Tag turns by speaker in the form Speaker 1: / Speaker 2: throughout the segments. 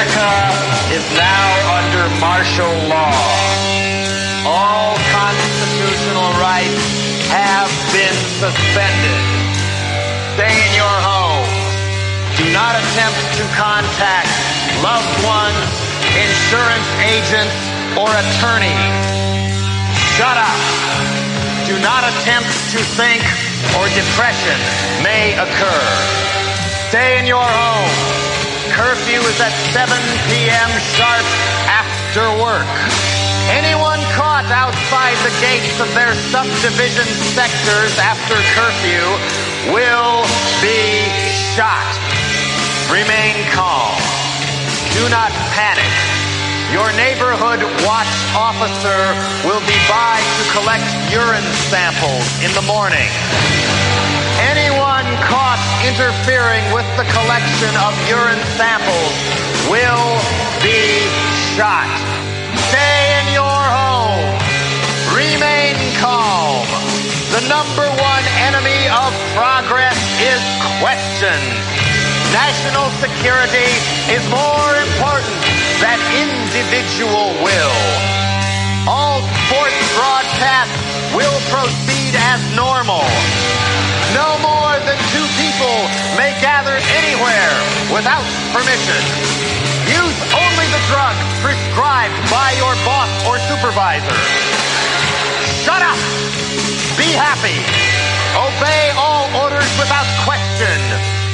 Speaker 1: America is now under martial law. All constitutional rights have been suspended. Stay in your home. Do not attempt to contact loved ones, insurance agents, or attorneys. Shut up. Do not attempt to think or depression may occur. Stay in your home. Curfew is at 7 p.m. sharp after work. Anyone caught outside the gates of their subdivision sectors after curfew will be shot. Remain calm. Do not panic. Your neighborhood watch officer will be by to collect urine samples in the morning. Anyone caught interfering with the collection of urine samples will be shot. Stay in your home. Remain calm. The number one enemy of progress is questions. National security is more important than individual will. All sports broadcasts will proceed as normal. No more than two people may gather anywhere without permission. Use only the drugs prescribed by your boss or supervisor. Shut up! Be happy! Obey all orders without question.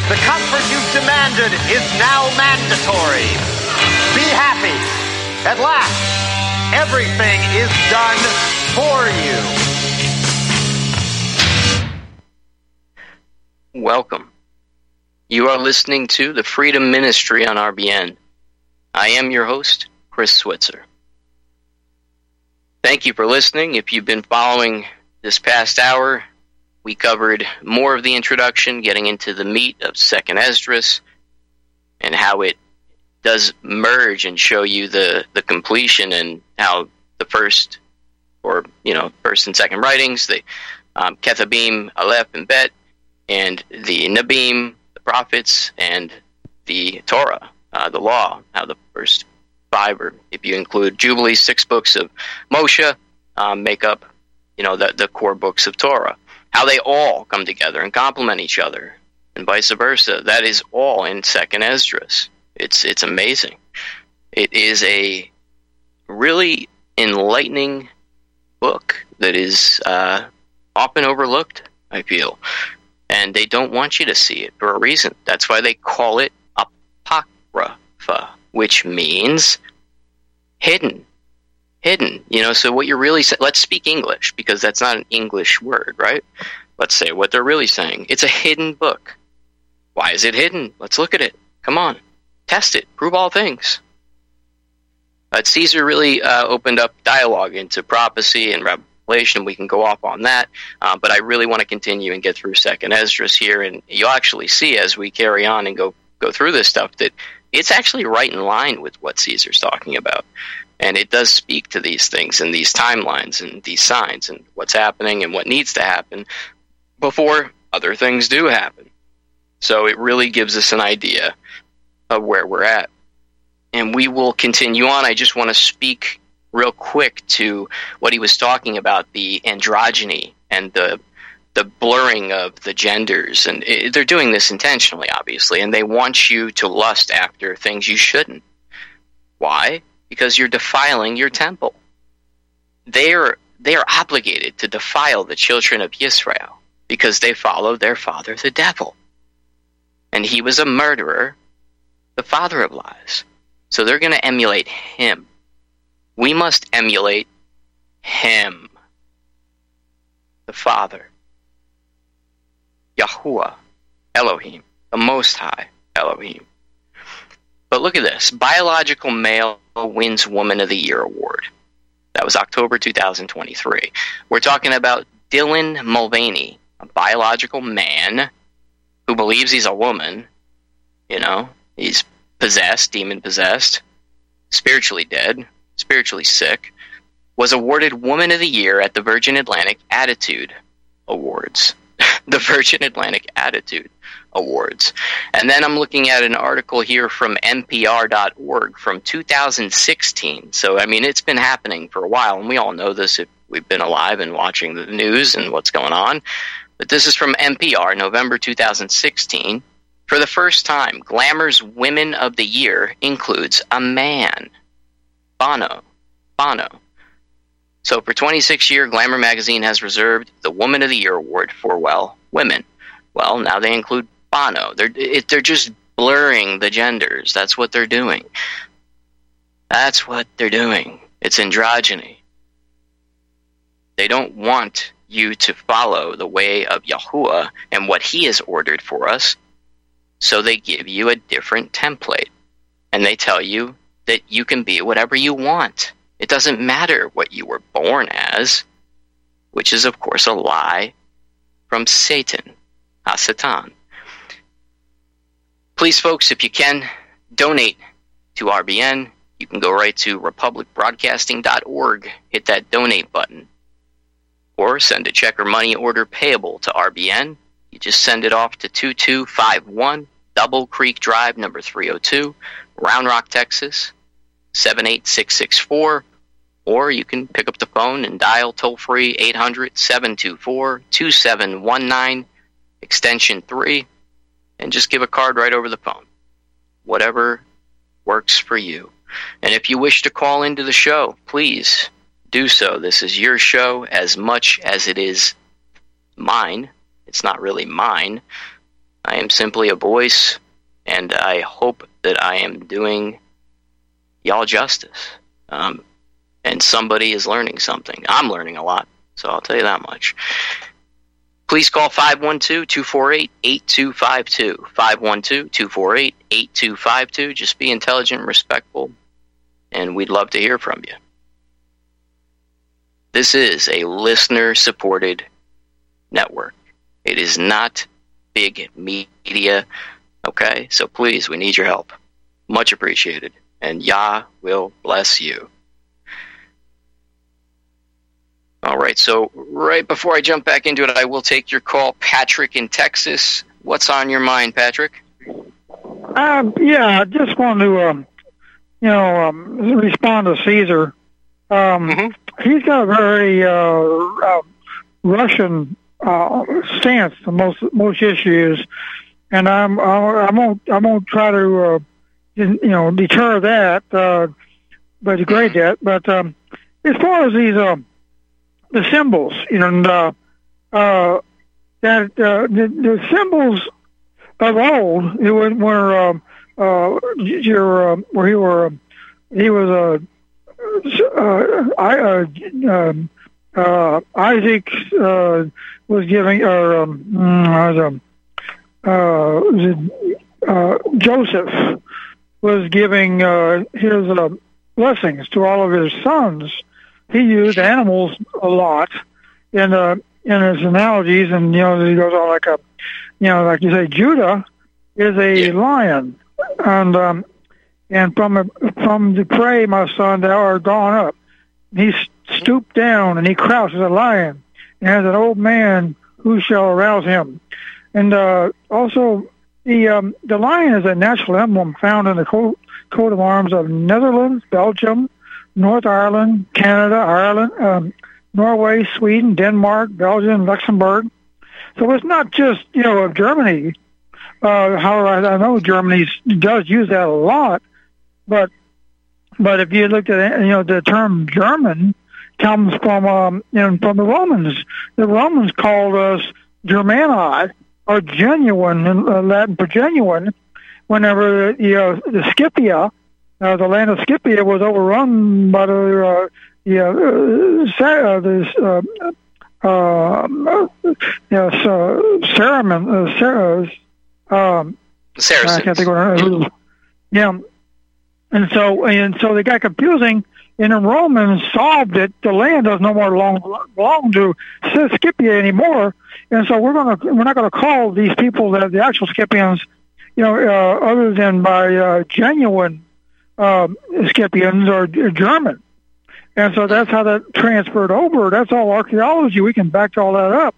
Speaker 1: The comfort you've demanded is now mandatory. Be happy. At last, everything is done for
Speaker 2: you. Welcome. You are listening to the Freedom Ministry on RBN. I am your host, Chris Switzer. Thank you for listening. If you've been following this past hour, we covered more of the introduction, getting into the meat of Second Esdras and how it does merge and show you the, the completion and how the first or you know first and second writings, the um, Kethabim, Aleph, and Bet, and the Nabim, the prophets, and the Torah, uh, the law, how the first five, or if you include Jubilees, six books of Moshe, um, make up you know the, the core books of Torah how they all come together and complement each other, and vice versa. That is all in Second Esdras. It's it's amazing. It is a really enlightening book that is uh, often overlooked. I feel, and they don't want you to see it for a reason. That's why they call it apocrypha, which means hidden hidden. You know, so what you're really saying, let's speak English because that's not an English word, right? Let's say what they're really saying. It's a hidden book. Why is it hidden? Let's look at it. Come on, test it, prove all things. But Caesar really uh, opened up dialogue into prophecy and revelation. We can go off on that, uh, but I really want to continue and get through Second Esdras here, and you'll actually see as we carry on and go go through this stuff that it's actually right in line with what Caesar's talking about. And it does speak to these things and these timelines and these signs and what's happening and what needs to happen before other things do happen. So it really gives us an idea of where we're at. And we will continue on. I just want to speak real quick to what he was talking about the androgyny and the the blurring of the genders and it, they're doing this intentionally obviously and they want you to lust after things you shouldn't why because you're defiling your temple. They are, they are obligated to defile the children of Israel because they followed their father, the devil. And he was a murderer, the father of lies. So they're going to emulate him. We must emulate him, the Father, Yahuwah, Elohim, the Most High Elohim. But look at this biological male wins Woman of the Year award. That was October 2023. We're talking about Dylan Mulvaney, a biological man who believes he's a woman. You know, he's possessed, demon possessed, spiritually dead, spiritually sick, was awarded Woman of the Year at the Virgin Atlantic Attitude Awards. the Virgin Atlantic Attitude Awards. And then I'm looking at an article here from NPR.org from 2016. So, I mean, it's been happening for a while, and we all know this if we've been alive and watching the news and what's going on. But this is from NPR, November 2016. For the first time, Glamour's Women of the Year includes a man. Bono. Bono. So for 26 years, Glamour magazine has reserved the Woman of the Year award for, well, women. Well, now they include Bono. They're, it, they're just blurring the genders. That's what they're doing. That's what they're doing. It's androgyny. They don't want you to follow the way of Yahuwah and what he has ordered for us. So they give you a different template. And they tell you that you can be whatever you want. It doesn't matter what you were born as, which is, of course, a lie from Satan, Hasatan. Please, folks, if you can, donate to RBN. You can go right to republicbroadcasting.org, hit that donate button, or send a check or money order payable to RBN. You just send it off to 2251 Double Creek Drive, number 302, Round Rock, Texas, 78664, or you can pick up the phone and dial toll free 800 724 2719, extension 3, and just give a card right over the phone. Whatever works for you. And if you wish to call into the show, please do so. This is your show as much as it is mine. It's not really mine. I am simply a voice, and I hope that I am doing y'all justice. Um, and somebody is learning something. I'm learning a lot, so I'll tell you that much. Please call 512 248 8252. 512 248 8252. Just be intelligent and respectful, and we'd love to hear from you. This is a listener supported network. It is not big media. Okay? So please, we need your help. Much appreciated and Yah will bless you. All right, so right before I jump back into it, I will take your call. Patrick in Texas. What's on your mind, Patrick?
Speaker 3: Um, yeah, I just want to, um, you know, um, respond to Caesar. Um, mm-hmm. He's got a very uh, uh, Russian uh, stance on most most issues, and I'm I, I won't I won't try to uh, you know, deter that, uh, but degrade that. But um, as far as these uh, the symbols, you know, and, uh, uh, that uh, the, the symbols of old, it was where um, uh, your uh, where he were he was a uh, uh, I, uh, um, uh, Isaac uh, was giving or um, mm, uh, uh, uh, Joseph was giving uh, his uh, blessings to all of his sons, he used animals a lot in uh, in his analogies, and you know he goes on like a, you know, like you say, Judah is a yeah. lion, and um, and from a, from the prey, my son, thou art gone up. He stooped down and he crouched as a lion, and as an old man, who shall arouse him? And uh, also the um, the lion is a national emblem found in the coat, coat of arms of Netherlands, Belgium, North Ireland, Canada, Ireland, um, Norway, Sweden, Denmark, Belgium, Luxembourg. So it's not just you know of Germany. Uh, however, I know Germany does use that a lot, but but if you look at you know the term German comes from um, you know from the Romans. The Romans called us Germani, are genuine in uh, Latin for genuine. Whenever the uh, the Scipia, uh, the land of Scipia, was overrun by the uh, the uh, uh, this uh, uh, yes, uh, Saraman, uh, Sarah, um,
Speaker 2: Saracens.
Speaker 3: I can't think of it. Yeah, and so and so they got confusing. And the Romans solved it. The land does no more belong, to Scipia anymore and so we're going to we're not going to call these people the, the actual Scipians, you know, uh, other than by uh, genuine uh, Scipians or German. And so that's how that transferred over. That's all archaeology. We can back all that up.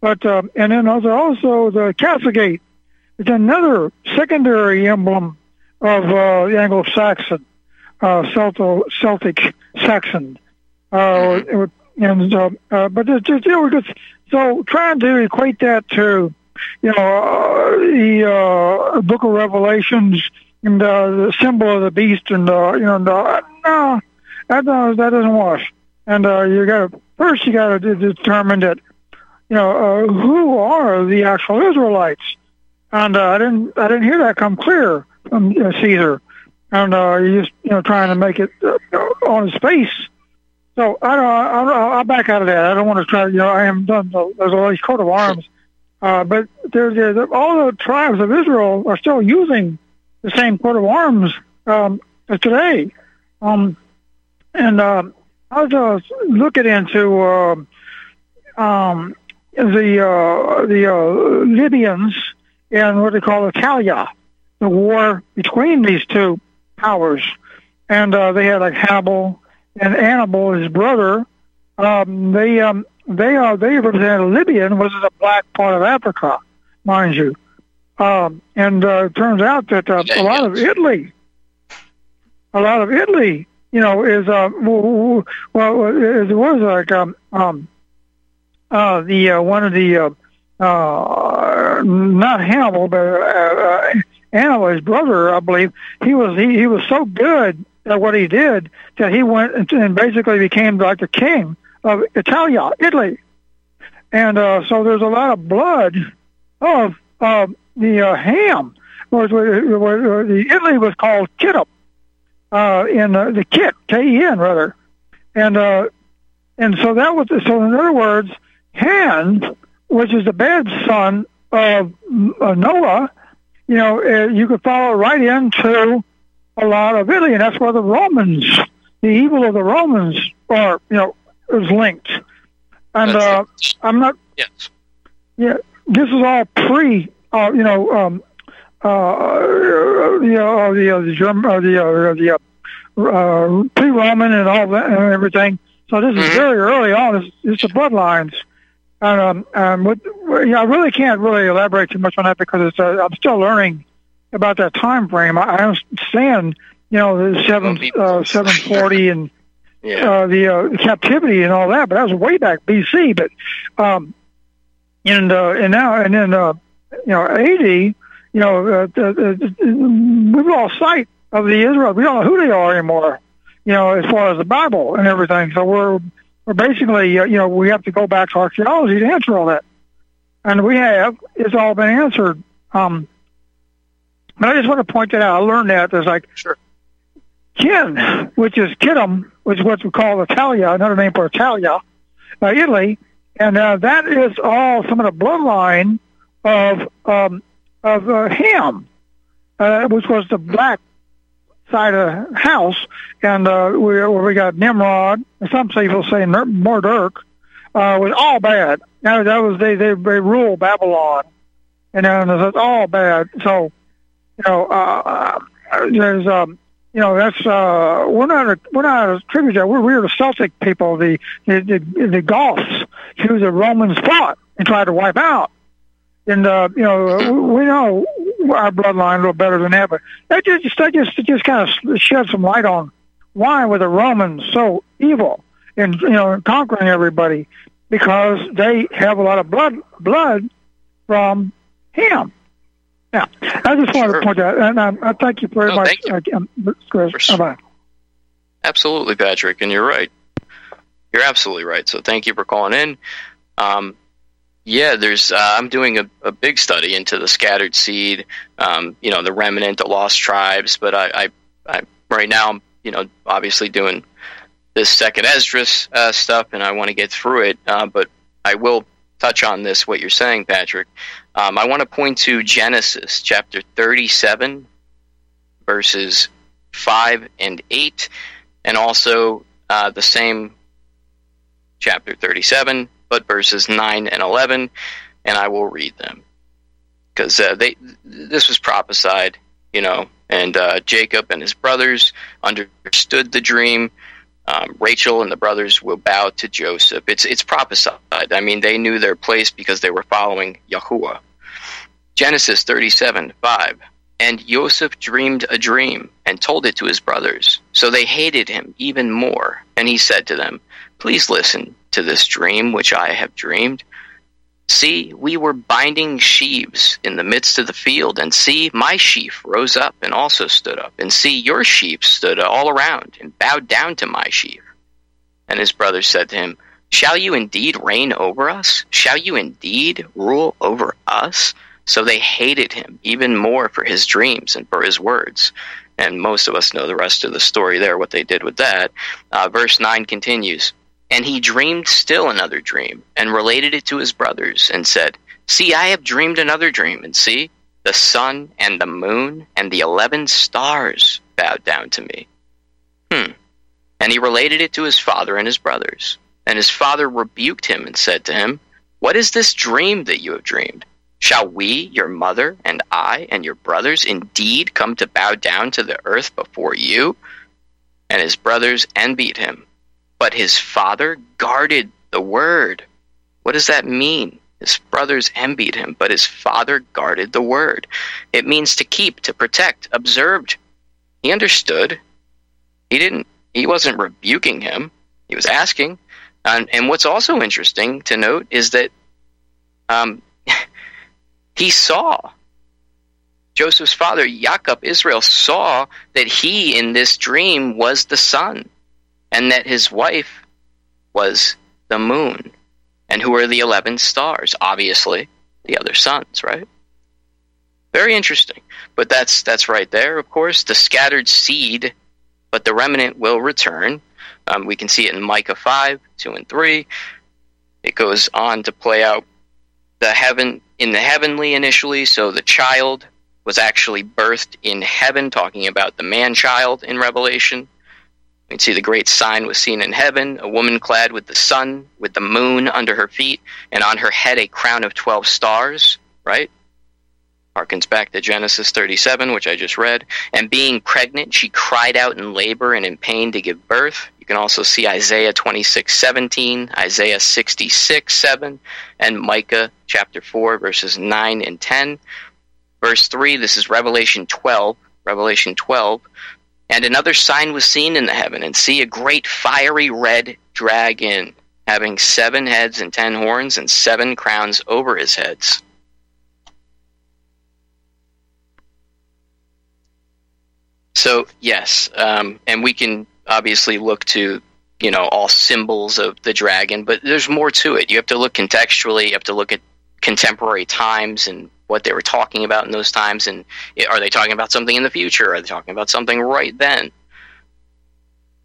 Speaker 3: But um, and then also also the Castlegate. It's another secondary emblem of uh, the Anglo-Saxon, uh, Celto, Celtic Saxon. Uh, mm-hmm. and uh, uh, but it's just, you know, just, so trying to equate that to you know uh, the uh, Book of Revelations and uh, the symbol of the beast and uh, you know uh, no that does that doesn't wash. And uh, you got to first you got to determine that you know uh, who are the actual Israelites. And uh, I didn't I didn't hear that come clear from uh, Caesar. And uh, you just you know trying to make it uh, on his face. So I don't I'll, I'll back out of that. I don't want to try. You know I haven't done the, there's all these coat of arms. Uh, but there's there, all the tribes of Israel are still using the same coat of arms um, today. Um, and uh, I was looking into uh, um, the uh, the uh, Libyans and what they call Italia, the war between these two powers, and uh, they had like Hannibal and Hannibal, his brother. Um, they um, they are they represented Libyan, which is a black part of Africa, mind you. Um, and uh, it turns out that uh, a lot of Italy, a lot of Italy you know, is uh, well, it was like um, um, uh, the uh, one of the uh, uh, not Hannibal, but uh, Hannibal, his brother, I believe. He was he, he was so good at what he did that he went and basically became like the king of Italia, Italy. And uh, so there's a lot of blood of uh, the uh, Ham. Was, the Italy was called Kittim uh, in uh, the kit, K-E-N rather, and uh, and so that was so. In other words, Ham, which is the bad son of uh, Noah, you know, uh, you could follow right into a lot of Italy, and that's where the Romans, the evil of the Romans, are you know is linked. And uh, I'm not.
Speaker 2: Yes.
Speaker 3: Yeah, this is all pre. Uh, you know, um, uh, the uh, the uh, the German uh, the uh, the uh, pre-Roman and all that and everything. So this is mm-hmm. very early on. It's, it's the bloodlines. And um, um, what, yeah, I really can't really elaborate too much on that because it's, uh, I'm still learning about that time frame. I, I understand, you know, the seven uh, seven forty and yeah. uh, the uh, captivity and all that, but that was way back BC. But um, and uh, and now and then uh, you know eighty you know, uh, the, the, we've lost sight of the Israel. We don't know who they are anymore, you know, as far as the Bible and everything. So we're we're basically, uh, you know, we have to go back to archaeology to answer all that, and we have. It's all been answered. Um, but I just want to point that out. I learned that there's like
Speaker 2: sure.
Speaker 3: Kin, which is Kittim, which is what we call Italia, another name for Italia, uh, Italy, and uh, that is all some of the bloodline of um, of uh, Ham, uh, which was the black side of the house, and uh, we we got Nimrod. And some people say Marduk uh, was all bad. Now that was they they, they ruled Babylon, and then it's all bad. So you know uh, uh, there's um you know that's uh we're not a, we're not a tributary. We're we're the Celtic people, the the the, the Goths, who the Romans fought and tried to wipe out. And uh, you know, we know our bloodline a little better than that, but that just that just just kind of shed some light on why were the Romans so evil in you know conquering everybody because they have a lot of blood blood from him. Now, I just wanted sure. to point that, and I, I thank you very
Speaker 2: no,
Speaker 3: much,
Speaker 2: you.
Speaker 3: Uh, Chris. Sure. Bye.
Speaker 2: Absolutely, Patrick, and you're right. You're absolutely right. So thank you for calling in. Um, yeah, there's. Uh, I'm doing a, a, big study into the scattered seed, um, you know, the remnant, the lost tribes. But I, I, I right now, I'm, you know, obviously doing this second Esdras uh, stuff, and I want to get through it. Uh, but I will touch on this. What you're saying, Patrick. Um, I want to point to Genesis chapter 37, verses five and eight, and also uh, the same chapter 37 but verses 9 and 11, and I will read them. Because uh, they this was prophesied, you know, and uh, Jacob and his brothers understood the dream, Um, Rachel and the brothers will bow to Joseph. It's it's prophesied. I mean, they knew their place because they were following Yahuwah. Genesis 37 5. And Joseph dreamed a dream and told it to his brothers. So they hated him even more. And he said to them, Please listen to this dream which I have dreamed. See, we were binding sheaves in the midst of the field, and see, my sheaf rose up and also stood up, and see, your sheep stood all around and bowed down to my sheaf. And his brothers said to him, Shall you indeed reign over us? Shall you indeed rule over us? So they hated him even more for his dreams and for his words. And most of us know the rest of the story there, what they did with that. Uh, verse 9 continues And he dreamed still another dream and related it to his brothers and said, See, I have dreamed another dream, and see, the sun and the moon and the eleven stars bowed down to me. Hmm. And he related it to his father and his brothers. And his father rebuked him and said to him, What is this dream that you have dreamed? Shall we, your mother, and I, and your brothers, indeed come to bow down to the earth before you? And his brothers envied him. But his father guarded the word. What does that mean? His brothers envied him, but his father guarded the word. It means to keep, to protect, observed. He understood. He didn't, he wasn't rebuking him. He was asking. And, what's also interesting to note is that um, he saw. Joseph's father, Jacob, Israel, saw that he in this dream was the sun and that his wife was the moon. And who are the 11 stars? Obviously, the other sons, right? Very interesting. But that's that's right there, of course. The scattered seed, but the remnant will return. Um, we can see it in Micah 5, 2 and 3. It goes on to play out the heaven in the heavenly initially, so the child was actually birthed in heaven, talking about the man child in Revelation. You can see the great sign was seen in heaven, a woman clad with the sun, with the moon under her feet, and on her head a crown of 12 stars, right? Harkens back to Genesis 37, which I just read. And being pregnant, she cried out in labor and in pain to give birth. You can also see Isaiah 26, 17, Isaiah 66, 7, and Micah chapter 4, verses 9 and 10. Verse 3, this is Revelation 12. Revelation 12. And another sign was seen in the heaven, and see a great fiery red dragon, having seven heads and ten horns, and seven crowns over his heads. So yes, um, and we can obviously look to you know all symbols of the dragon, but there's more to it. You have to look contextually. You have to look at contemporary times and what they were talking about in those times, and are they talking about something in the future? Are they talking about something right then?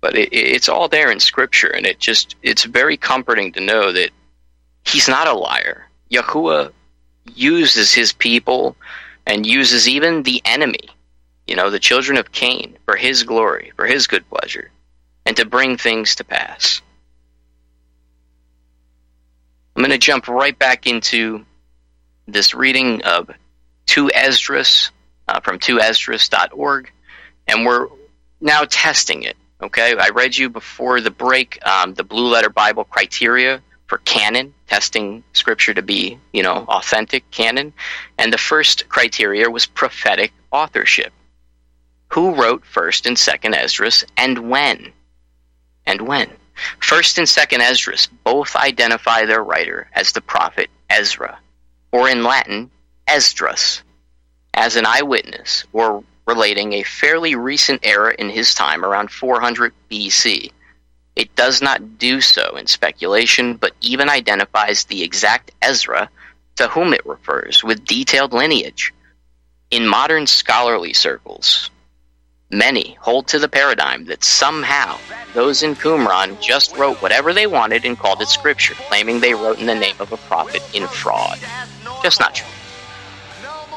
Speaker 2: But it, it's all there in Scripture, and it just it's very comforting to know that he's not a liar. Yahuwah uses his people and uses even the enemy you know, the children of Cain, for his glory, for his good pleasure, and to bring things to pass. I'm going to jump right back into this reading of 2 Esdras uh, from 2esdras.org, and we're now testing it. Okay, I read you before the break um, the Blue Letter Bible criteria for canon, testing scripture to be, you know, authentic canon. And the first criteria was prophetic authorship who wrote first and second Esdras and when and when first and second Esdras both identify their writer as the prophet Ezra or in Latin Esdras as an eyewitness or relating a fairly recent era in his time around 400 BC it does not do so in speculation but even identifies the exact Ezra to whom it refers with detailed lineage in modern scholarly circles Many hold to the paradigm that somehow those in Qumran just wrote whatever they wanted and called it scripture, claiming they wrote in the name of a prophet in fraud. Just not true.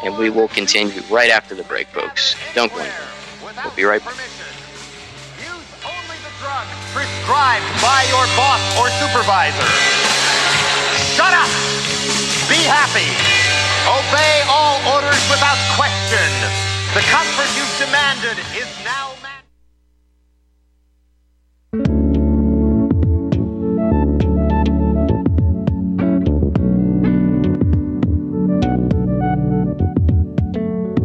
Speaker 2: And we will continue right after the break, folks. Don't go anywhere. We'll be right back.
Speaker 4: Use only the drug prescribed by your boss or supervisor. Shut up! Be happy! Obey all orders without question! The comfort you've demanded is now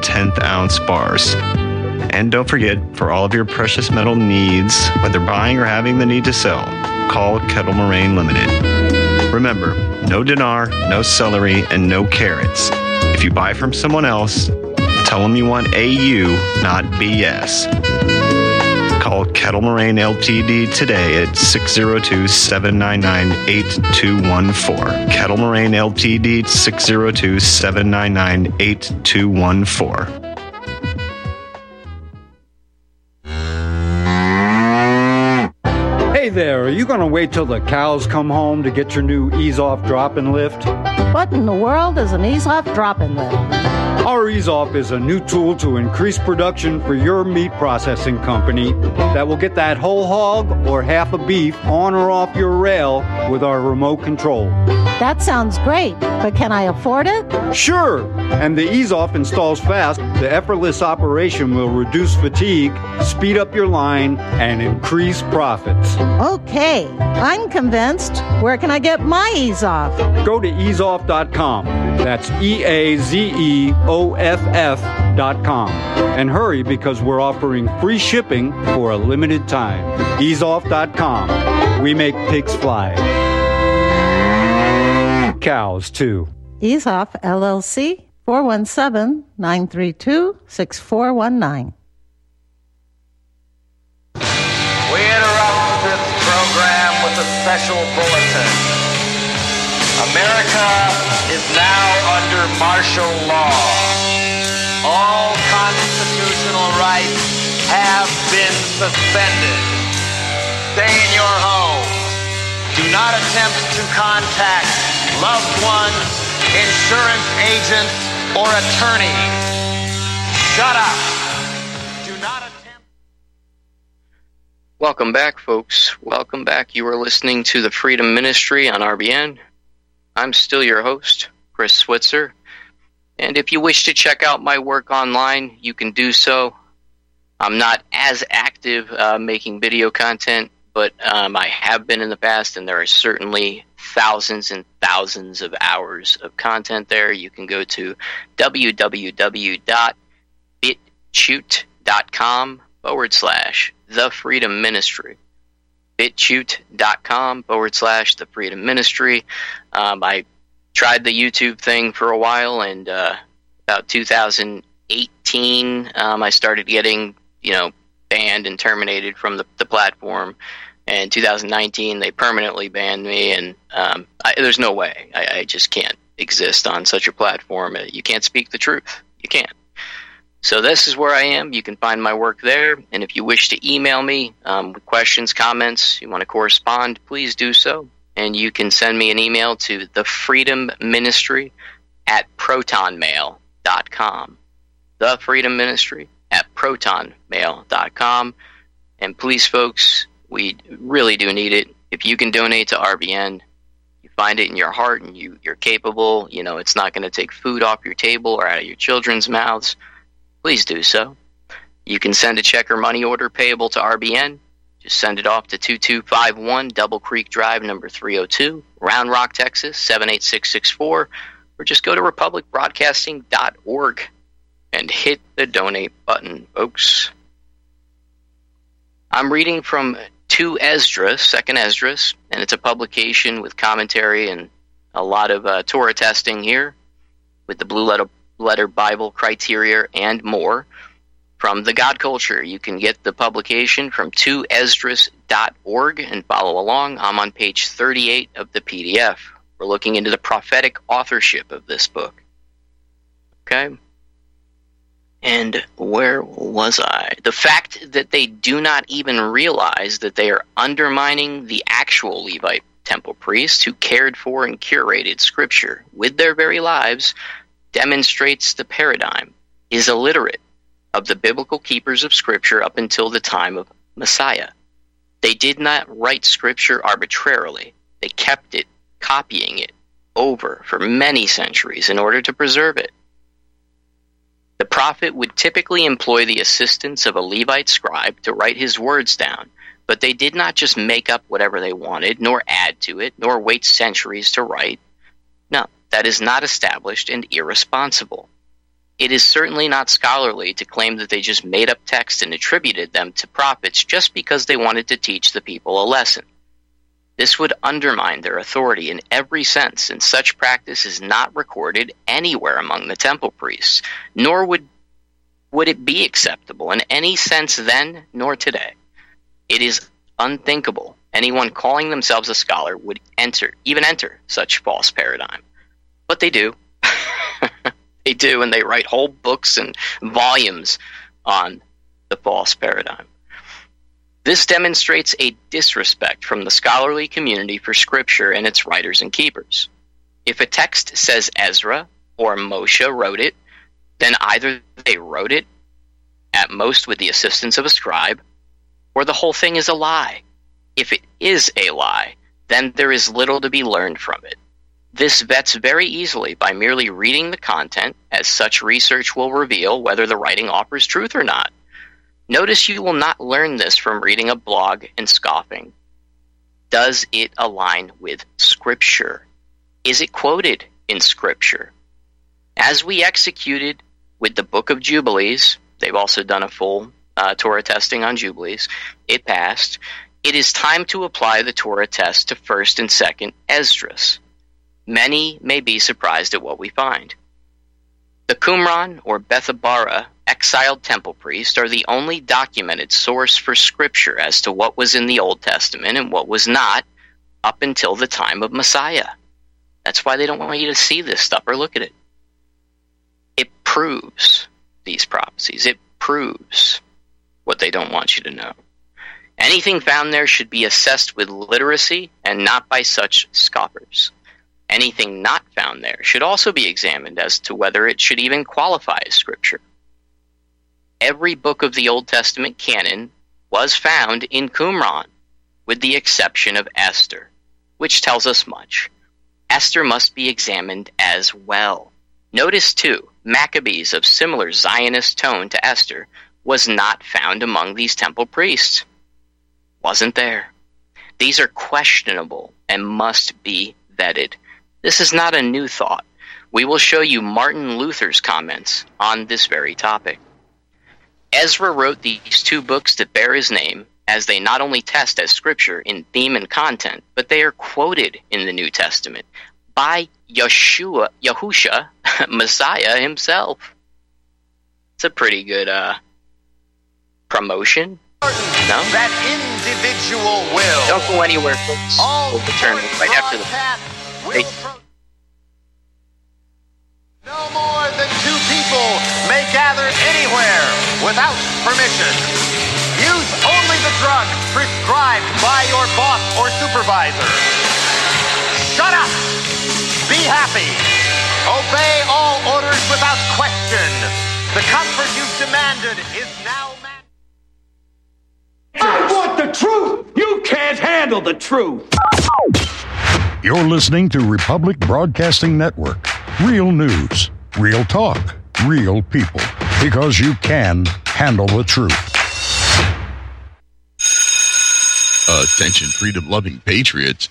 Speaker 5: tenth ounce bars. And don't forget, for all of your precious metal needs, whether buying or having the need to sell, call Kettle Moraine Limited. Remember, no dinar, no celery, and no carrots. If you buy from someone else, tell them you want AU, not BS. Call Kettle Moraine Ltd today at 602 799 8214. Kettle Moraine Ltd 602 799 8214.
Speaker 6: Hey there, are you going to wait till the cows come home to get your new ease off drop and lift?
Speaker 7: What in the world is an ease off drop and lift?
Speaker 6: Off is a new tool to increase production for your meat processing company that will get that whole hog or half a beef on or off your rail with our remote control.
Speaker 7: That sounds great, but can I afford it?
Speaker 6: Sure! And the Ease Off installs fast. The effortless operation will reduce fatigue, speed up your line, and increase profits.
Speaker 7: Okay, I'm convinced. Where can I get my Ease Off?
Speaker 6: Go to easeoff.com. That's E A Z E O F F.com. And hurry because we're offering free shipping for a limited time. Easeoff.com. We make pigs fly. Cows, too.
Speaker 7: EaseOff LLC, 417 932 6419.
Speaker 4: We interrupt this program with a special bulletin. America is now under martial law. All constitutional rights have been suspended. Stay in your home. Do not attempt to contact loved ones, insurance agents, or attorneys. Shut up. Do not attempt.
Speaker 2: Welcome back, folks. Welcome back. You are listening to the Freedom Ministry on RBN. I'm still your host, Chris Switzer. And if you wish to check out my work online, you can do so. I'm not as active uh, making video content, but um, I have been in the past, and there are certainly thousands and thousands of hours of content there. You can go to www.bitchute.com forward slash the Freedom Ministry. BitChute.com forward slash the Freedom Ministry. Um, I tried the YouTube thing for a while, and uh, about 2018, um, I started getting, you know, banned and terminated from the, the platform. And 2019, they permanently banned me, and um, I, there's no way. I, I just can't exist on such a platform. You can't speak the truth. You can't. So this is where I am. You can find my work there. And if you wish to email me um, with questions, comments, you want to correspond, please do so. And you can send me an email to the Freedom Ministry at protonmail.com. The Freedom Ministry at protonmail.com. And please, folks, we really do need it. If you can donate to RBN, you find it in your heart and you, you're capable, you know, it's not going to take food off your table or out of your children's mouths please do so. You can send a check or money order payable to RBN. Send it off to 2251 Double Creek Drive, number 302, Round Rock, Texas, 78664. or just go to republicbroadcasting.org and hit the donate button, folks. I'm reading from 2 Esdras, Second Esdras, and it's a publication with commentary and a lot of uh, Torah testing here with the Blue Letter, letter Bible criteria and more from the God Culture. You can get the publication from 2esdras.org and follow along. I'm on page 38 of the PDF. We're looking into the prophetic authorship of this book. Okay? And where was I? The fact that they do not even realize that they are undermining the actual Levite temple priests who cared for and curated Scripture with their very lives demonstrates the paradigm is illiterate of the biblical keepers of Scripture up until the time of Messiah. They did not write Scripture arbitrarily, they kept it, copying it over for many centuries in order to preserve it. The prophet would typically employ the assistance of a Levite scribe to write his words down, but they did not just make up whatever they wanted, nor add to it, nor wait centuries to write. No, that is not established and irresponsible. It is certainly not scholarly to claim that they just made up text and attributed them to prophets just because they wanted to teach the people a lesson. This would undermine their authority in every sense, and such practice is not recorded anywhere among the temple priests, nor would, would it be acceptable in any sense then nor today. It is unthinkable anyone calling themselves a scholar would enter, even enter, such false paradigm. But they do. They do, and they write whole books and volumes on the false paradigm. This demonstrates a disrespect from the scholarly community for Scripture and its writers and keepers. If a text says Ezra or Moshe wrote it, then either they wrote it, at most with the assistance of a scribe, or the whole thing is a lie. If it is a lie, then there is little to be learned from it. This vets very easily by merely reading the content, as such research will reveal whether the writing offers truth or not. Notice you will not learn this from reading a blog and scoffing. Does it align with Scripture? Is it quoted in Scripture? As we executed with the Book of Jubilees, they've also done a full uh, Torah testing on Jubilees, it passed. It is time to apply the Torah test to 1st and 2nd Esdras. Many may be surprised at what we find. The Qumran or Bethabara exiled temple priests are the only documented source for scripture as to what was in the Old Testament and what was not up until the time of Messiah. That's why they don't want you to see this stuff or look at it. It proves these prophecies. It proves what they don't want you to know. Anything found there should be assessed with literacy and not by such scoffers. Anything not found there should also be examined as to whether it should even qualify as scripture. Every book of the Old Testament canon was found in Qumran, with the exception of Esther, which tells us much. Esther must be examined as well. Notice, too, Maccabees of similar Zionist tone to Esther was not found among these temple priests. Wasn't there. These are questionable and must be vetted. This is not a new thought. We will show you Martin Luther's comments on this very topic. Ezra wrote these two books that bear his name, as they not only test as scripture in theme and content, but they are quoted in the New Testament by Yeshua, Yahusha, Messiah himself. It's a pretty good uh, promotion. No?
Speaker 4: That individual will.
Speaker 2: Don't go anywhere, folks.
Speaker 4: All
Speaker 2: we'll return right after the.
Speaker 4: pro- no more than two people may gather anywhere without permission. Use only the drug prescribed by your boss or supervisor. Shut up! Be happy! Obey all orders without question. The comfort you've demanded is now mandatory.
Speaker 8: I want the truth! You can't handle the truth!
Speaker 9: You're listening to Republic Broadcasting Network. Real news, real talk, real people. Because you can handle the truth.
Speaker 10: Attention, freedom loving patriots.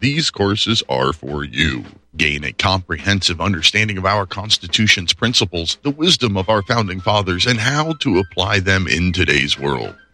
Speaker 10: These courses are for you. Gain a comprehensive understanding of our Constitution's principles, the wisdom of our founding fathers, and how to apply them in today's world.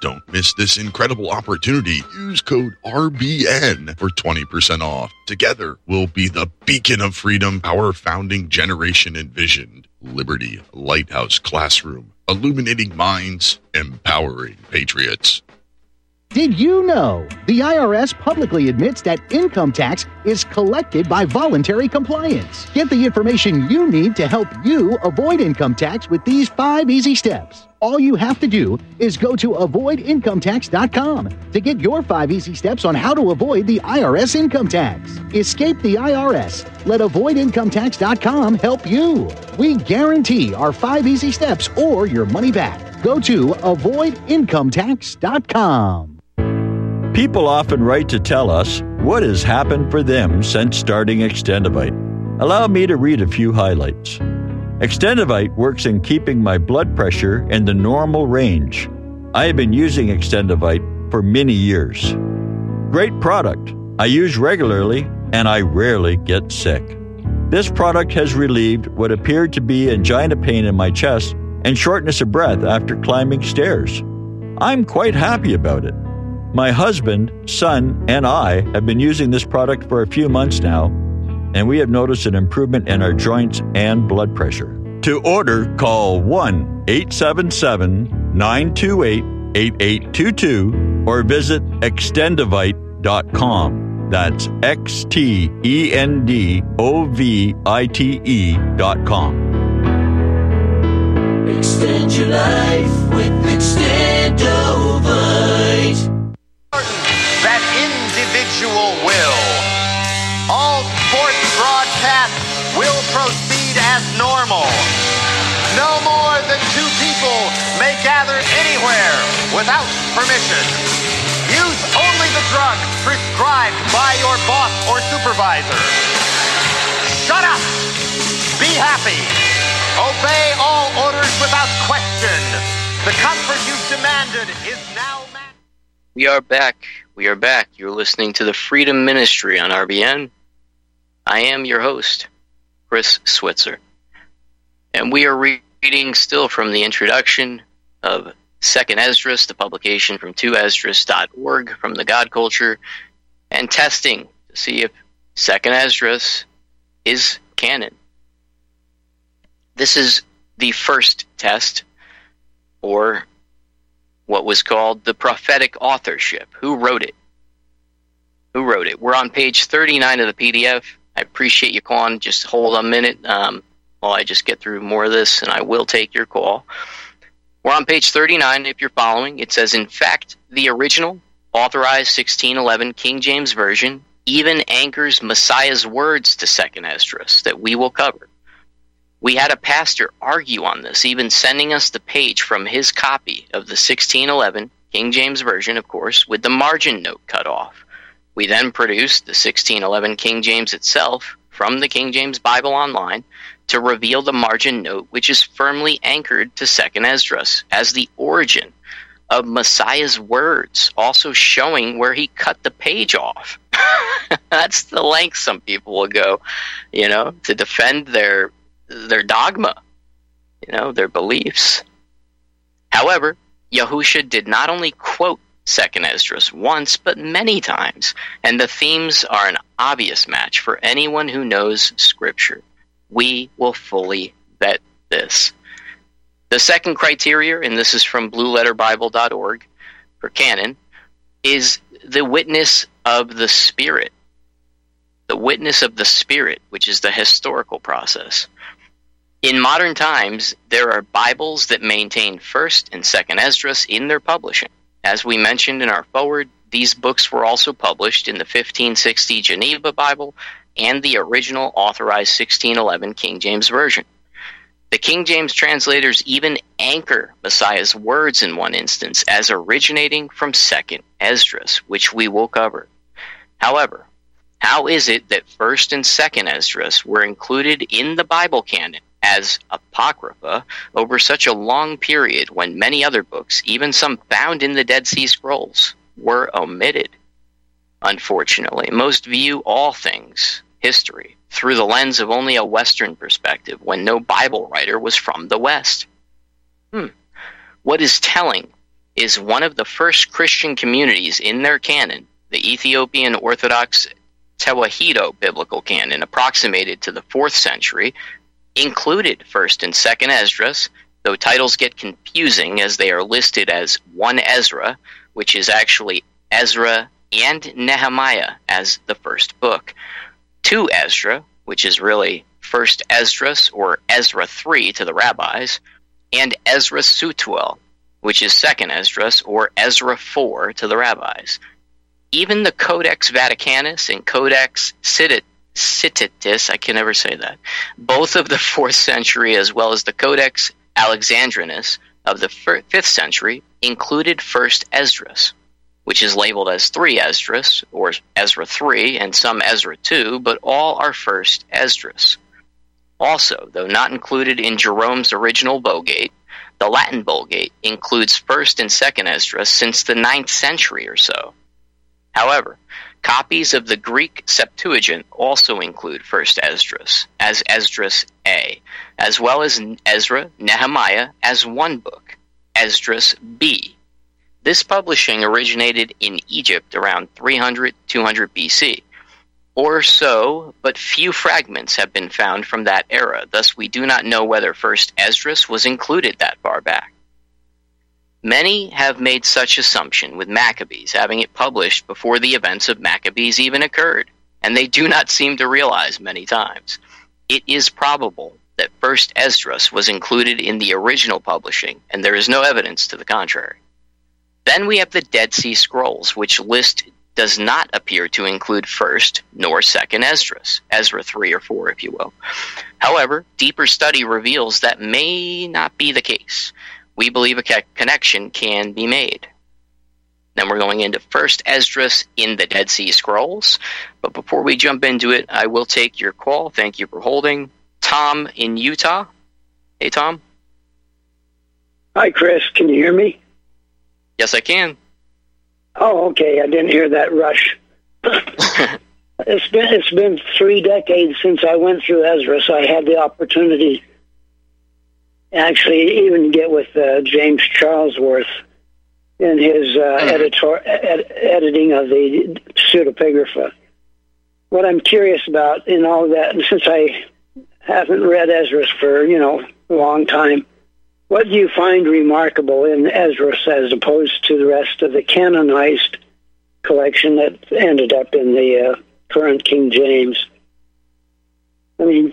Speaker 10: Don't miss this incredible opportunity. Use code RBN for 20% off. Together, we'll be the beacon of freedom our founding generation envisioned. Liberty Lighthouse Classroom, illuminating minds, empowering patriots.
Speaker 11: Did you know the IRS publicly admits that income tax is collected by voluntary compliance? Get the information you need to help you avoid income tax with these five easy steps. All you have to do is go to avoidincometax.com to get your five easy steps on how to avoid the IRS income tax. Escape the IRS. Let avoidincometax.com help you. We guarantee our five easy steps or your money back. Go to avoidincometax.com.
Speaker 12: People often write to tell us what has happened for them since starting Extendovite. Allow me to read a few highlights. Extendovite works in keeping my blood pressure in the normal range. I have been using Extendovite for many years. Great product. I use regularly and I rarely get sick. This product has relieved what appeared to be angina pain in my chest and shortness of breath after climbing stairs. I'm quite happy about it. My husband, son, and I have been using this product for a few months now, and we have noticed an improvement in our joints and blood pressure. To order, call 1 877 928 8822 or visit extendovite.com. That's X T E N D O V I T E.com.
Speaker 13: Extend your life with Extendovite.
Speaker 4: That individual will. As normal. No more than two people may gather anywhere without permission. Use only the drug prescribed by your boss or supervisor. Shut up! Be happy! Obey all orders without question. The comfort you've demanded is now.
Speaker 2: We are back. We are back. You're listening to the Freedom Ministry on RBN. I am your host, Chris Switzer. And we are reading still from the introduction of Second Esdras, the publication from 2esdras.org from the God Culture, and testing to see if Second Esdras is canon. This is the first test, or what was called the prophetic authorship. Who wrote it? Who wrote it? We're on page 39 of the PDF. I appreciate you calling. Just hold a minute um, while I just get through more of this, and I will take your call. We're on page 39 if you're following. It says, in fact, the original, authorized 1611 King James Version even anchors Messiah's words to Second Esdras that we will cover. We had a pastor argue on this, even sending us the page from his copy of the 1611 King James Version, of course, with the margin note cut off. We then produced the 1611 King James itself from the King James Bible Online to reveal the margin note, which is firmly anchored to 2nd Esdras as the origin of Messiah's words, also showing where he cut the page off. That's the length some people will go, you know, to defend their their dogma, you know, their beliefs. However, Yahusha did not only quote Second Esdras once, but many times, and the themes are an obvious match for anyone who knows Scripture. We will fully vet this. The second criteria, and this is from blueletterbible.org for canon, is the witness of the Spirit. The witness of the Spirit, which is the historical process. In modern times, there are Bibles that maintain 1st and 2nd Esdras in their publishing. As we mentioned in our forward, these books were also published in the 1560 Geneva Bible and the original authorized 1611 King James Version. The King James translators even anchor Messiah's words in one instance as originating from 2nd Esdras, which we will cover. However, how is it that 1st and 2nd Esdras were included in the Bible canon as Apocrypha over such a long period when many other books, even some found in the Dead Sea Scrolls, were omitted? Unfortunately, most view all things history through the lens of only a Western perspective when no Bible writer was from the West. Hmm. What is telling is one of the first Christian communities in their canon, the Ethiopian Orthodox Tewahedo biblical canon, approximated to the 4th century, included 1st and 2nd Esdras, though titles get confusing as they are listed as 1 Ezra, which is actually Ezra and Nehemiah as the first book 2 Ezra, which is really First Esdras or Ezra 3 to the rabbis, and Ezra Sutuel, which is Second Esdras or Ezra 4 to the rabbis. Even the Codex Vaticanus and Codex Citatis, I can never say that, both of the 4th century as well as the Codex Alexandrinus of the 5th century included First Esdras which is labeled as 3 Esdras, or Ezra 3, and some Ezra 2, but all are first Esdras. Also, though not included in Jerome's original Vulgate, the Latin Vulgate includes 1st and 2nd Esdras since the ninth century or so. However, copies of the Greek Septuagint also include 1st Esdras, as Esdras A, as well as Ezra, Nehemiah as one book, Esdras B, this publishing originated in Egypt around 300 200 BC or so, but few fragments have been found from that era, thus, we do not know whether first Esdras was included that far back. Many have made such assumption with Maccabees, having it published before the events of Maccabees even occurred, and they do not seem to realize many times. It is probable that first Esdras was included in the original publishing, and there is no evidence to the contrary. Then we have the Dead Sea Scrolls, which list does not appear to include first nor second Esdras, Ezra 3 or 4, if you will. However, deeper study reveals that may not be the case. We believe a connection can be made. Then we're going into first Esdras in the Dead Sea Scrolls. But before we jump into it, I will take your call. Thank you for holding. Tom in Utah. Hey, Tom.
Speaker 14: Hi, Chris. Can you hear me?
Speaker 2: Yes, I can.
Speaker 14: Oh, okay. I didn't hear that rush. it's been it's been three decades since I went through Ezra, so I had the opportunity actually even get with uh, James Charlesworth in his uh, mm-hmm. editor ed- editing of the pseudepigrapha. What I'm curious about in all of that, and since I haven't read Ezra for you know a long time, what do you find remarkable in Esdras as opposed to the rest of the canonized collection that ended up in the uh, current King James? I mean,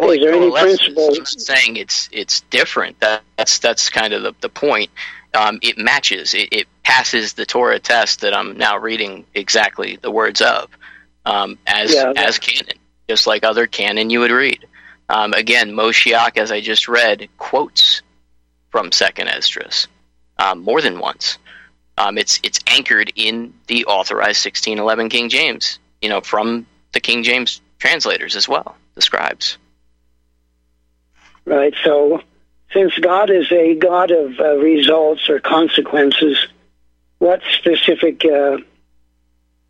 Speaker 2: well, is there any principle? Saying it's it's different. That, that's that's kind of the, the point. Um, it matches. It, it, passes the Torah test that I'm now reading exactly the words of um, as yeah, as canon, just like other canon you would read. Um, again, Moshiach, as I just read, quotes from Second Esdras um, more than once. Um, it's it's anchored in the authorized 1611 King James, you know, from the King James translators as well, the scribes.
Speaker 14: Right. So, since God is a God of uh, results or consequences, what specific uh,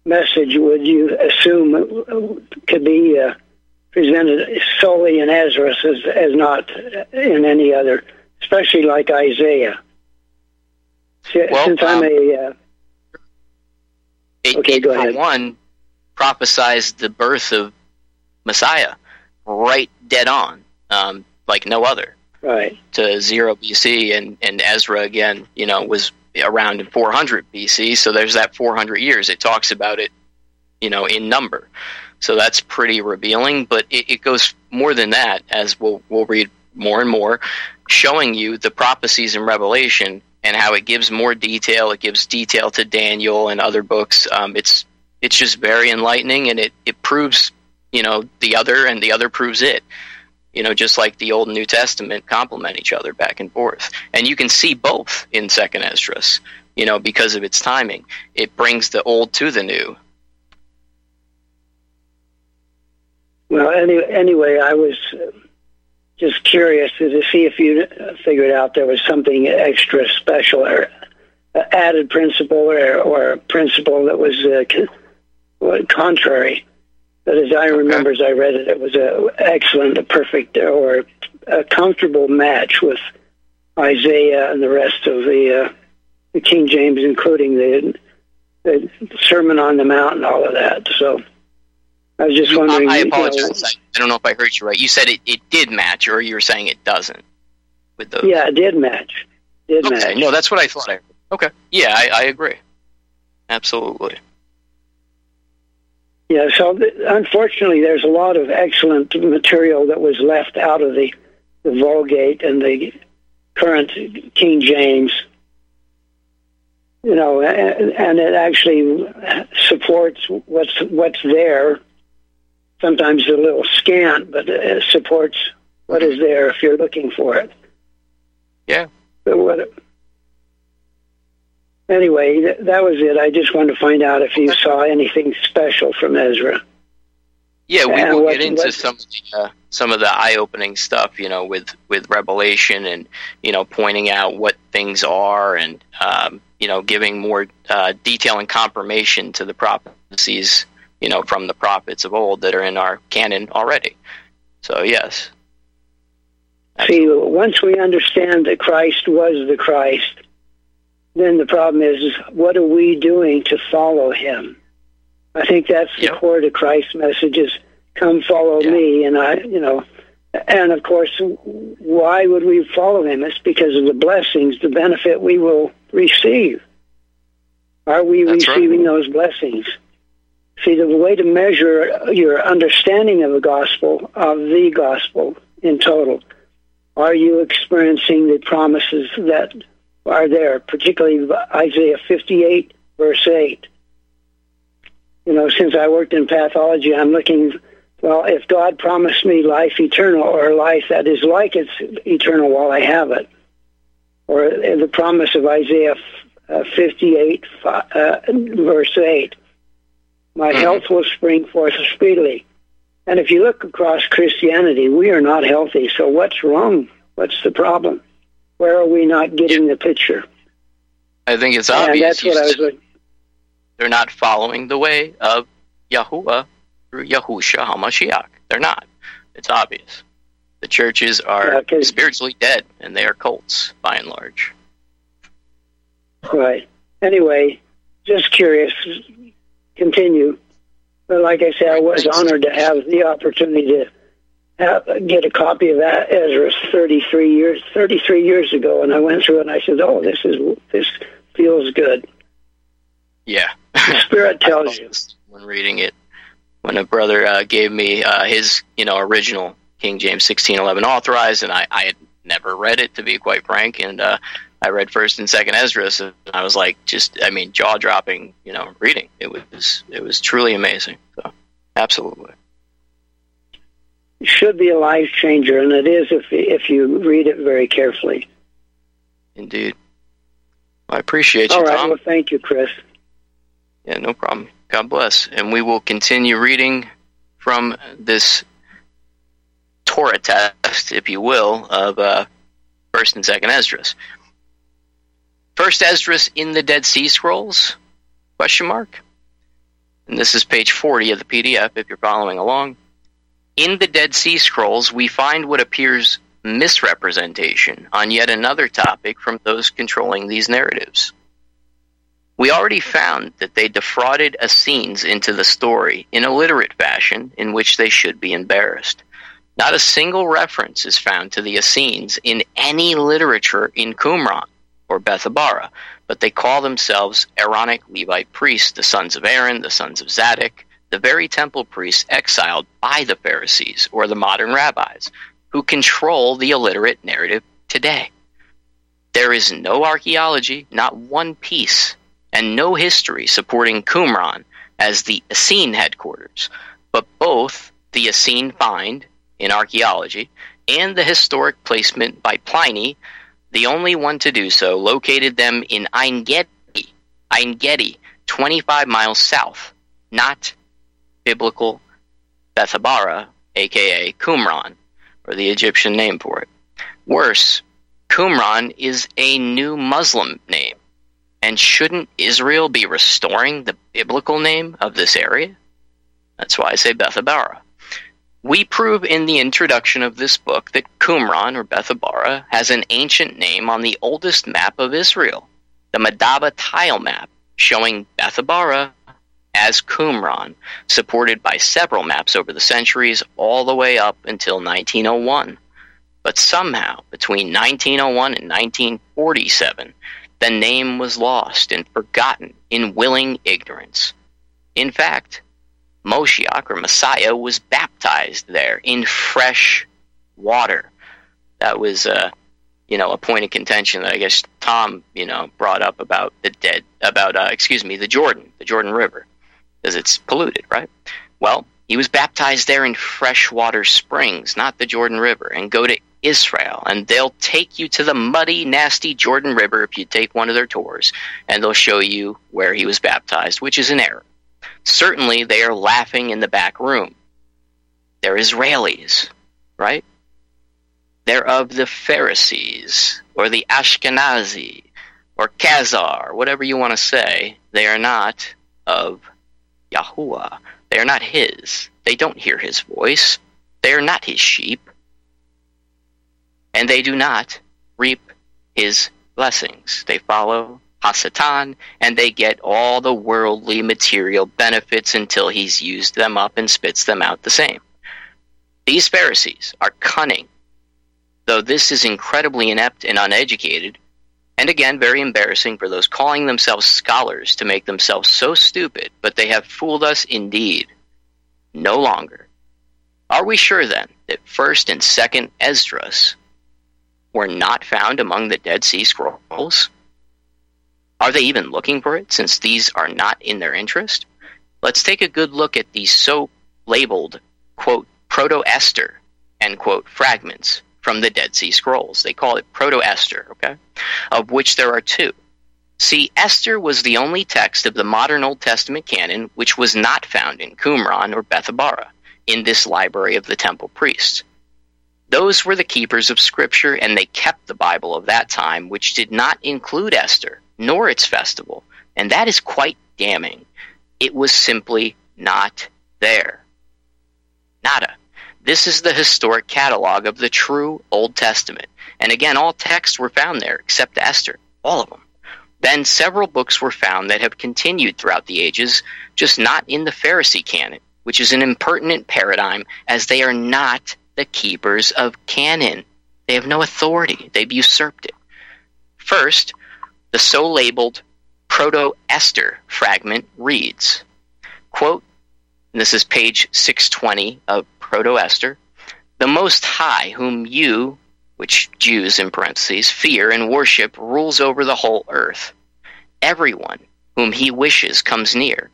Speaker 14: message would you assume could be uh, presented solely in Ezra as, as not in any other, especially like Isaiah. Since
Speaker 2: Well,
Speaker 14: I'm
Speaker 2: um,
Speaker 14: a uh,
Speaker 2: It,
Speaker 14: Okay,
Speaker 2: it,
Speaker 14: go ahead.
Speaker 2: one, prophesized the birth of Messiah right dead on, um, like no other.
Speaker 14: right,
Speaker 2: to zero BC, and and Ezra again, you know, was around in 400 BC. So there's that 400 years. It talks about it, you know, in number. So that's pretty revealing. But it, it goes more than that, as we'll we'll read more and more, showing you the prophecies in Revelation and how it gives more detail. It gives detail to Daniel and other books. Um, it's it's just very enlightening, and it it proves, you know, the other, and the other proves it you know, just like the Old and New Testament complement each other back and forth. And you can see both in Second Esdras, you know, because of its timing. It brings the old to the new.
Speaker 14: Well, any, anyway, I was uh, just curious to, see if you figured out there was something extra special or uh, added principle or, or principle that was uh, contrary. But as I remember, as I read it, it was a excellent, a perfect, or a comfortable match with Isaiah and the rest of the, uh, the King James, including the, the Sermon on the Mount and all of that. So I was just wondering.
Speaker 2: I, I
Speaker 14: you know.
Speaker 2: I, I don't know if I heard you right. You said it, it did match, or you were saying it doesn't with those.
Speaker 14: Yeah, it did match. Did
Speaker 2: Okay.
Speaker 14: match.
Speaker 2: No, that's what I thought. I heard. Okay. Yeah, I, I agree. Absolutely.
Speaker 14: Yeah, so th- unfortunately, there's a lot of excellent material that was left out of the, the Vulgate and the current King James. You know, and, and it actually supports what's what's there. Sometimes a little scant, but it supports what is there if you're looking for it.
Speaker 2: Yeah.
Speaker 14: But what, anyway, th- that was it. I just wanted to find out if you saw anything special from Ezra.
Speaker 2: Yeah, we
Speaker 14: And
Speaker 2: will
Speaker 14: what-
Speaker 2: get into
Speaker 14: what-
Speaker 2: some of the uh, some of the eye opening stuff, you know, with with Revelation and you know pointing out what things are and um, you know giving more uh, detail and confirmation to the prophecies, you know, from the prophets of old that are in our canon already. So yes,
Speaker 14: See, once we understand that Christ was the Christ, then the problem is, what are we doing to follow him? I think that's the core to Christ's message is, come follow me. And I, you know, and of course, why would we follow him? It's because of the blessings, the benefit we will receive. Are we
Speaker 2: That's right.
Speaker 14: receiving those blessings? See, the way to measure your understanding of the gospel, of the gospel in total, are you experiencing the promises that are there, particularly Isaiah 58, verse 8? You know, since I worked in pathology, I'm looking, well, if God promised me life eternal or life that is like it's eternal while I have it, or the promise of Isaiah uh, 58, uh, verse 8, my health will spring forth speedily. And if you look across Christianity, we are not healthy. So what's wrong? What's the problem? Where are we not getting the picture?
Speaker 2: I think it's obvious.
Speaker 14: that's what I was looking.
Speaker 2: They're not following the way of Yahuwah through Yahusha HaMashiach. They're not. It's obvious. The churches are spiritually dead, and they are cults by and large.
Speaker 14: Right. Anyway, just curious. Continue. But like I said, I was honored to have the opportunity to have, get a copy of that Ezra 33 years 33 years ago, and I went through it and I said, "Oh, this is this feels good."
Speaker 2: Yeah.
Speaker 14: The Spirit tells you.
Speaker 2: when reading it. When a brother uh, gave me uh, his, you know, original King James sixteen eleven authorized, and I, I had never read it to be quite frank, and uh, I read First and Second Ezra, and I was like, just, I mean, jaw dropping, you know, reading. It was, it was truly amazing. So, absolutely.
Speaker 14: Should be a life changer, and it is if if you read it very carefully.
Speaker 2: Indeed. I appreciate you,
Speaker 14: All right.
Speaker 2: Tom.
Speaker 14: Well, thank you, Chris.
Speaker 2: Yeah, no problem. God bless. And we will continue reading from this Torah test, if you will, of uh, First and Second Esdras. First Esdras in the Dead Sea Scrolls? Question mark. And this is page 40 of the PDF if you're following along. In the Dead Sea Scrolls, we find what appears misrepresentation on yet another topic from those controlling these narratives. We already found that they defrauded Essenes into the story in a literate fashion in which they should be embarrassed. Not a single reference is found to the Essenes in any literature in Qumran or Bethabara, but they call themselves Aaronic Levite priests, the sons of Aaron, the sons of Zadok, the very temple priests exiled by the Pharisees or the modern rabbis, who control the illiterate narrative today. There is no archaeology, not one piece, and no history supporting Qumran as the Essene headquarters, but both the Essene find in archaeology and the historic placement by Pliny, the only one to do so, located them in Ein Gedi, Ein Gedi, 25 miles south, not biblical Bethabara, aka Qumran, or the Egyptian name for it. Worse, Qumran is a new Muslim name. And shouldn't Israel be restoring the biblical name of this area? That's why I say Bethabara. We prove in the introduction of this book that Qumran or Bethabara has an ancient name on the oldest map of Israel, the Madaba tile map, showing Bethabara as Qumran, supported by several maps over the centuries all the way up until 1901. But somehow, between 1901 and 1947, the name was lost and forgotten in willing ignorance. In fact, Moshiach or Messiah was baptized there in fresh water. That was, uh, you know, a point of contention that I guess Tom, you know, brought up about the dead, about, uh, excuse me, the Jordan, the Jordan River, because it's polluted, right? Well, he was baptized there in freshwater springs, not the Jordan River, and go to Israel, and they'll take you to the muddy, nasty Jordan River if you take one of their tours, and they'll show you where he was baptized, which is an error. Certainly, they are laughing in the back room. They're Israelis, right? They're of the Pharisees, or the Ashkenazi, or Khazar, whatever you want to say. They are not of Yahuwah. They are not his. They don't hear his voice. They are not his sheep. And they do not reap his blessings. They follow Hasatan, and they get all the worldly material benefits until he's used them up and spits them out the same. These Pharisees are cunning, though this is incredibly inept and uneducated, and again very embarrassing for those calling themselves scholars to make themselves so stupid, but they have fooled us indeed. No longer. Are we sure then that 1st and 2nd Esdras were not found among the Dead Sea Scrolls? Are they even looking for it since these are not in their interest? Let's take a good look at these so labeled, quote, Proto Esther, end quote, fragments from the Dead Sea Scrolls. They call it Proto Esther, okay? Of which there are two. See, Esther was the only text of the modern Old Testament canon which was not found in Qumran or Bethabara, in this library of the temple priests. Those were the keepers of Scripture, and they kept the Bible of that time, which did not include Esther nor its festival, and that is quite damning. It was simply not there. Nada. This is the historic catalog of the true Old Testament. And again, all texts were found there except Esther, all of them. Then several books were found that have continued throughout the ages, just not in the Pharisee canon, which is an impertinent paradigm as they are not the keepers of canon. They have no authority, they've usurped it. First, the so labeled Proto Esther fragment reads, quote, this is page 620 of Proto Esther, the Most High, whom you, which Jews in parentheses, fear and worship, rules over the whole earth. Everyone whom he wishes comes near.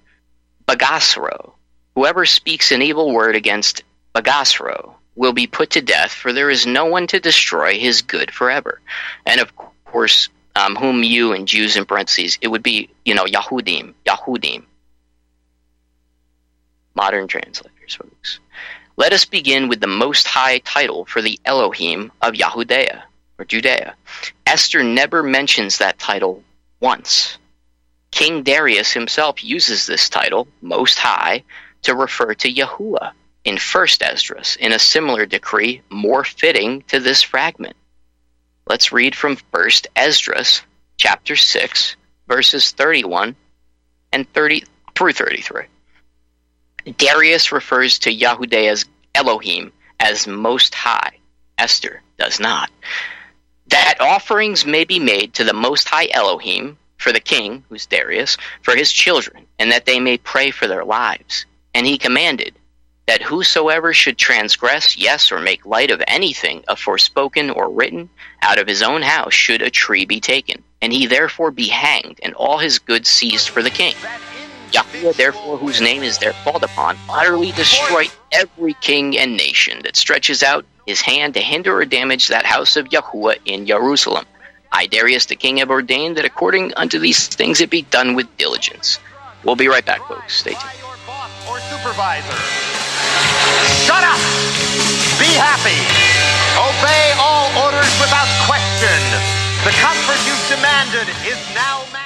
Speaker 2: Bagasro, whoever speaks an evil word against Bagasro, will be put to death, for there is no one to destroy his good forever. And of course, um, whom you and Jews in parentheses, it would be, you know, Yahudim, Yahudim. Modern translators, folks. Let us begin with the most high title for the Elohim of Yahudea, or Judea. Esther never mentions that title once. King Darius himself uses this title, Most High, to refer to Yahuwah in First Esdras in a similar decree more fitting to this fragment. Let's read from First Esdras, chapter 6, verses 31 and 30 through 33. Darius refers to Yahudia's Elohim as Most High. Esther does not. That offerings may be made to the Most High Elohim for the king, who's Darius, for his children, and that they may pray for their lives. And he commanded that whosoever should transgress, yes, or make light of anything of forspoken or written, out of his own house should a tree be taken, and he therefore be hanged, and all his goods seized for the king. Yahweh, therefore, whose name is there called upon, utterly destroy every king and nation that stretches out his hand to hinder or damage that house of Yahuwah in Jerusalem. I, Darius the king, have ordained that according unto these things it be done with diligence. We'll be right back, folks. Stay tuned.
Speaker 4: Or supervisor. Shut up! Be happy! Obey all orders without question! The comfort you've demanded is now.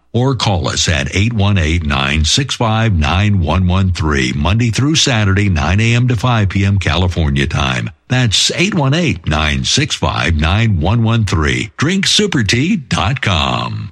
Speaker 15: or call us at 818-965-9113 Monday through Saturday 9 a.m. to 5 p.m. California time. That's 818-965-9113 drinksupertea.com.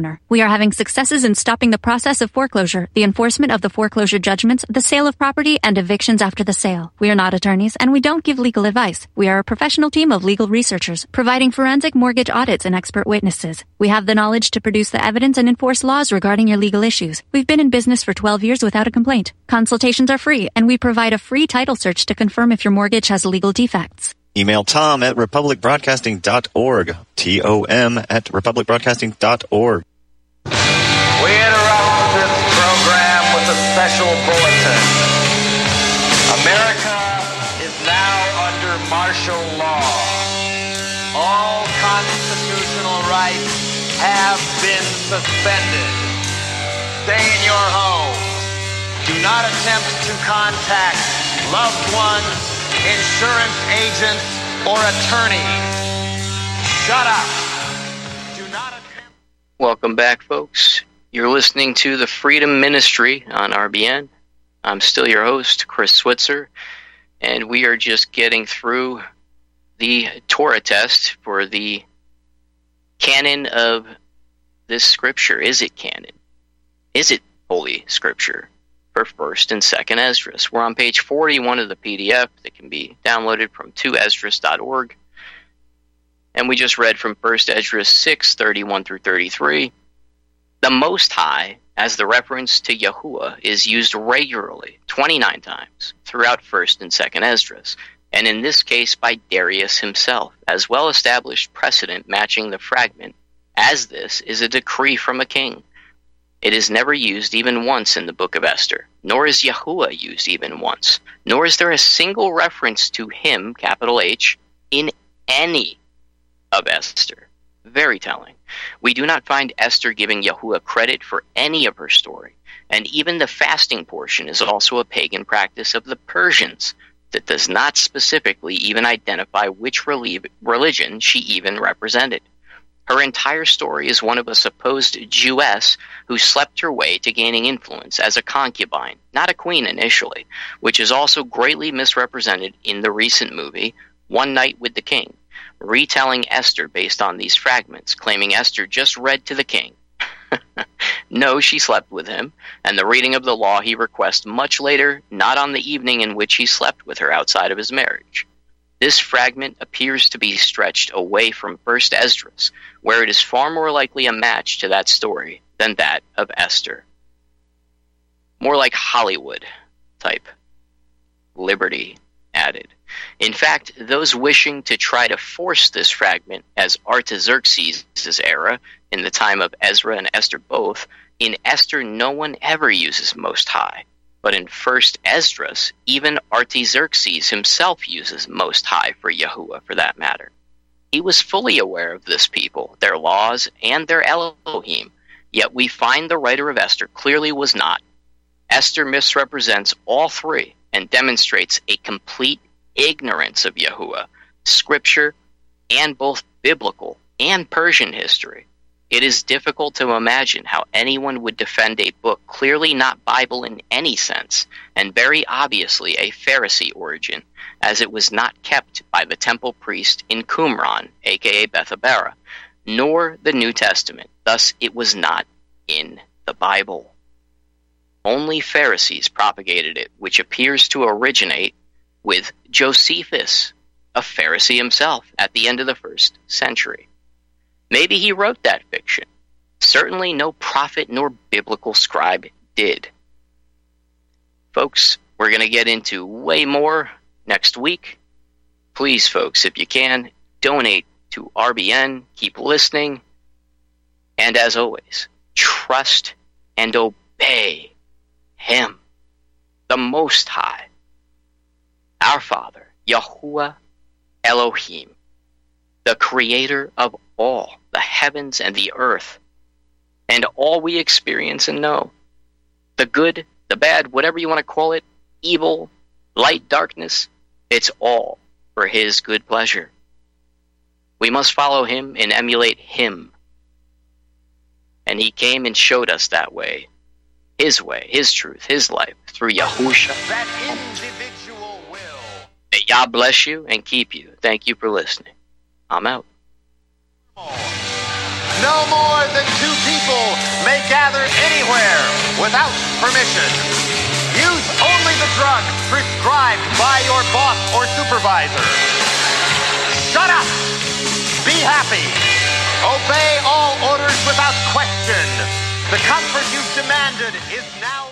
Speaker 16: We are having successes in stopping the process of foreclosure, the enforcement of the foreclosure judgments, the sale of property, and evictions after the sale. We are not attorneys and we don't give legal advice. We are a professional team of legal researchers providing forensic mortgage audits and expert witnesses. We have the knowledge to produce the evidence and enforce laws regarding your legal issues. We've been in business for 12 years without a complaint. Consultations are free and we provide a free title search to confirm if your mortgage has legal defects.
Speaker 5: Email Tom at republicbroadcasting.org. T-O-M at republicbroadcasting.org.
Speaker 1: We interrupt this program with a special bulletin. America is now under martial law. All constitutional rights have been suspended. Stay in your home. Do not attempt to contact loved ones, insurance agents, or attorneys. Shut up.
Speaker 2: Welcome back, folks. You're listening to the Freedom Ministry on RBN. I'm still your host, Chris Switzer, and we are just getting through the Torah test for the canon of this scripture. Is it canon? Is it Holy Scripture for 1st and 2nd Esdras? We're on page 41 of the PDF that can be downloaded from 2esdras.org. and we just read from 1 Esdras 6 31 through 33. The Most High, as the reference to Yahuwah, is used regularly, 29 times, throughout 1st and 2nd Esdras, and in this case by Darius himself, as well established precedent matching the fragment, as this is a decree from a king. It is never used even once in the book of Esther, nor is Yahuwah used even once, nor is there a single reference to him, capital H, in any of Esther. Very telling. We do not find Esther giving Yahuwah credit for any of her story, and even the fasting portion is also a pagan practice of the Persians that does not specifically even identify which religion she even represented. Her entire story is one of a supposed Jewess who slept her way to gaining influence as a concubine, not a queen initially, which is also greatly misrepresented in the recent movie One Night with the King, retelling Esther based on these fragments, claiming Esther just read to the king. no, she slept with him, and the reading of the law he requests much later, not on the evening in which he slept with her outside of his marriage. This fragment appears to be stretched away from First Esdras, where it is far more likely a match to that story than that of Esther. More like Hollywood type. Liberty added. In fact, those wishing to try to force this fragment as Artaxerxes' era, in the time of Ezra and Esther both, in Esther no one ever uses Most High. But in First Esdras, even Artaxerxes himself uses Most High for Yahuwah, for that matter. He was fully aware of this people, their laws, and their Elohim, yet we find the writer of Esther clearly was not. Esther misrepresents all three and demonstrates a complete ignorance of Yahuwah, scripture, and both biblical and Persian history. It is difficult to imagine how anyone would defend a book clearly not Bible in any sense, and very obviously a Pharisee origin, as it was not kept by the temple priest in Qumran, aka Bethabara, nor the New Testament. Thus, it was not in the Bible. Only Pharisees propagated it, which appears to originate with Josephus, a Pharisee himself, at the end of the first century. Maybe he wrote that fiction. Certainly no prophet nor biblical scribe did. Folks, we're going to get into way more next week. Please, folks, if you can, donate to RBN, keep listening, and as always, trust and obey Him, the Most High, our Father, Yahuwah Elohim, the Creator of all the heavens and the earth, and all we experience and know the good, the bad, whatever you want to call it, evil, light, darkness it's all for His good pleasure. We must follow Him and emulate Him. And He came and showed us that way, His way, His truth, His life, through Yahusha. Yah bless you and keep you. Thank you for listening. I'm out.
Speaker 4: No more than two people may gather anywhere without permission. Use only the drug prescribed by your boss or supervisor. Shut up! Be happy! Obey all orders without question. The comfort you've demanded is now.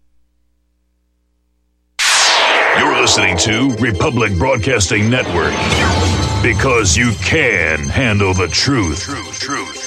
Speaker 17: You're listening to Republic Broadcasting Network. Because you can handle the truth. Truth, truth.